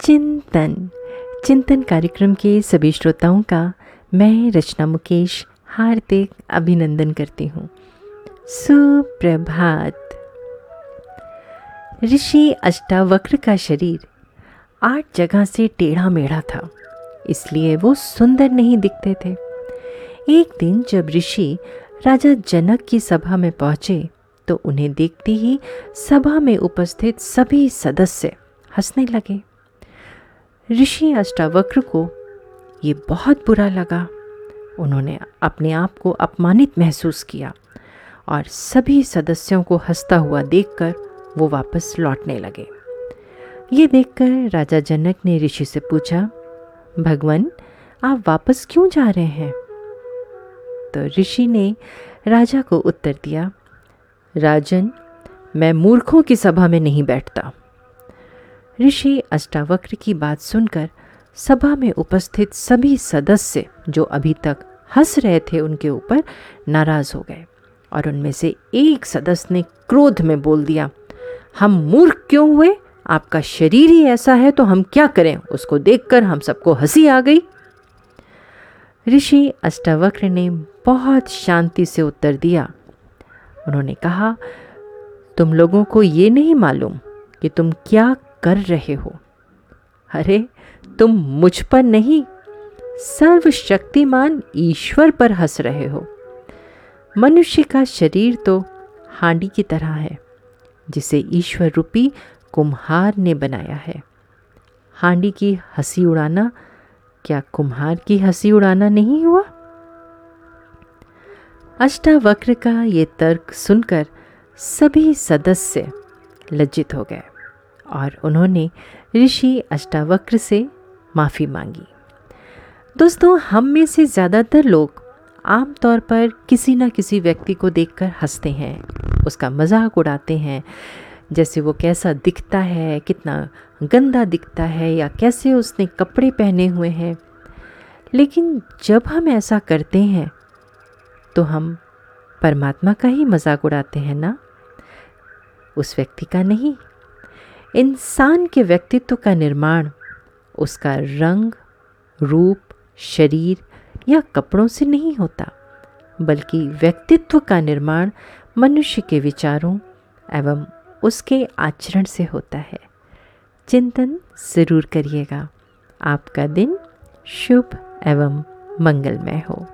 चिंतन। चिंतन कार्यक्रम के सभी श्रोताओं का मैं रचना मुकेश हार्दिक अभिनंदन करती हूँ। सुप्रभात। ऋषि अष्टावक्र का शरीर आठ जगह से टेढ़ा मेढ़ा था, इसलिए वो सुंदर नहीं दिखते थे। एक दिन जब ऋषि राजा जनक की सभा में पहुँचे तो उन्हें देखते ही सभा में उपस्थित सभी सदस्य हंसने लगे। ऋषि अष्टावक्र को ये बहुत बुरा लगा। उन्होंने अपने आप को अपमानित महसूस किया और सभी सदस्यों को हंसता हुआ देखकर वो वापस लौटने लगे। ये देखकर राजा जनक ने ऋषि से पूछा, भगवान, आप वापस क्यों जा रहे हैं? तो ऋषि ने राजा को उत्तर दिया, राजन, मैं मूर्खों की सभा में नहीं बैठता। ऋषि अष्टावक्र की बात सुनकर सभा में उपस्थित सभी सदस्य जो अभी तक हंस रहे थे उनके ऊपर नाराज़ हो गए और उनमें से एक सदस्य ने क्रोध में बोल दिया, हम मूर्ख क्यों हुए? आपका शरीर ही ऐसा है तो हम क्या करें? उसको देखकर हम सबको हँसी आ गई। ऋषि अष्टावक्र ने बहुत शांति से उत्तर दिया। उन्होंने कहा, तुम लोगों को ये नहीं मालूम कि तुम क्या कर रहे हो। अरे, तुम मुझ पर नहीं, सर्वशक्तिमान ईश्वर पर हंस रहे हो। मनुष्य का शरीर तो हांडी की तरह है, जिसे ईश्वर रूपी कुम्हार ने बनाया है। हांडी की हँसी उड़ाना, क्या कुम्हार की हँसी उड़ाना नहीं हुआ? अष्टावक्र का ये तर्क सुनकर सभी सदस्य लज्जित हो गए। और उन्होंने ऋषि अष्टावक्र से माफ़ी मांगी। दोस्तों, हम में से ज़्यादातर लोग आम तौर पर किसी न किसी व्यक्ति को देखकर हँसते हैं, उसका मज़ाक उड़ाते हैं, जैसे वो कैसा दिखता है, कितना गंदा दिखता है या कैसे उसने कपड़े पहने हुए हैं। लेकिन जब हम ऐसा करते हैं तो हम परमात्मा का ही मज़ाक उड़ाते हैं ना? उस व्यक्ति का नहीं इंसान के व्यक्तित्व का निर्माण, उसका रंग, रूप, शरीर या कपड़ों से नहीं होता, बल्कि व्यक्तित्व का निर्माण मनुष्य के विचारों एवं उसके आचरण से होता है। चिंतन ज़रूर करिएगा। आपका दिन शुभ एवं मंगलमय हो।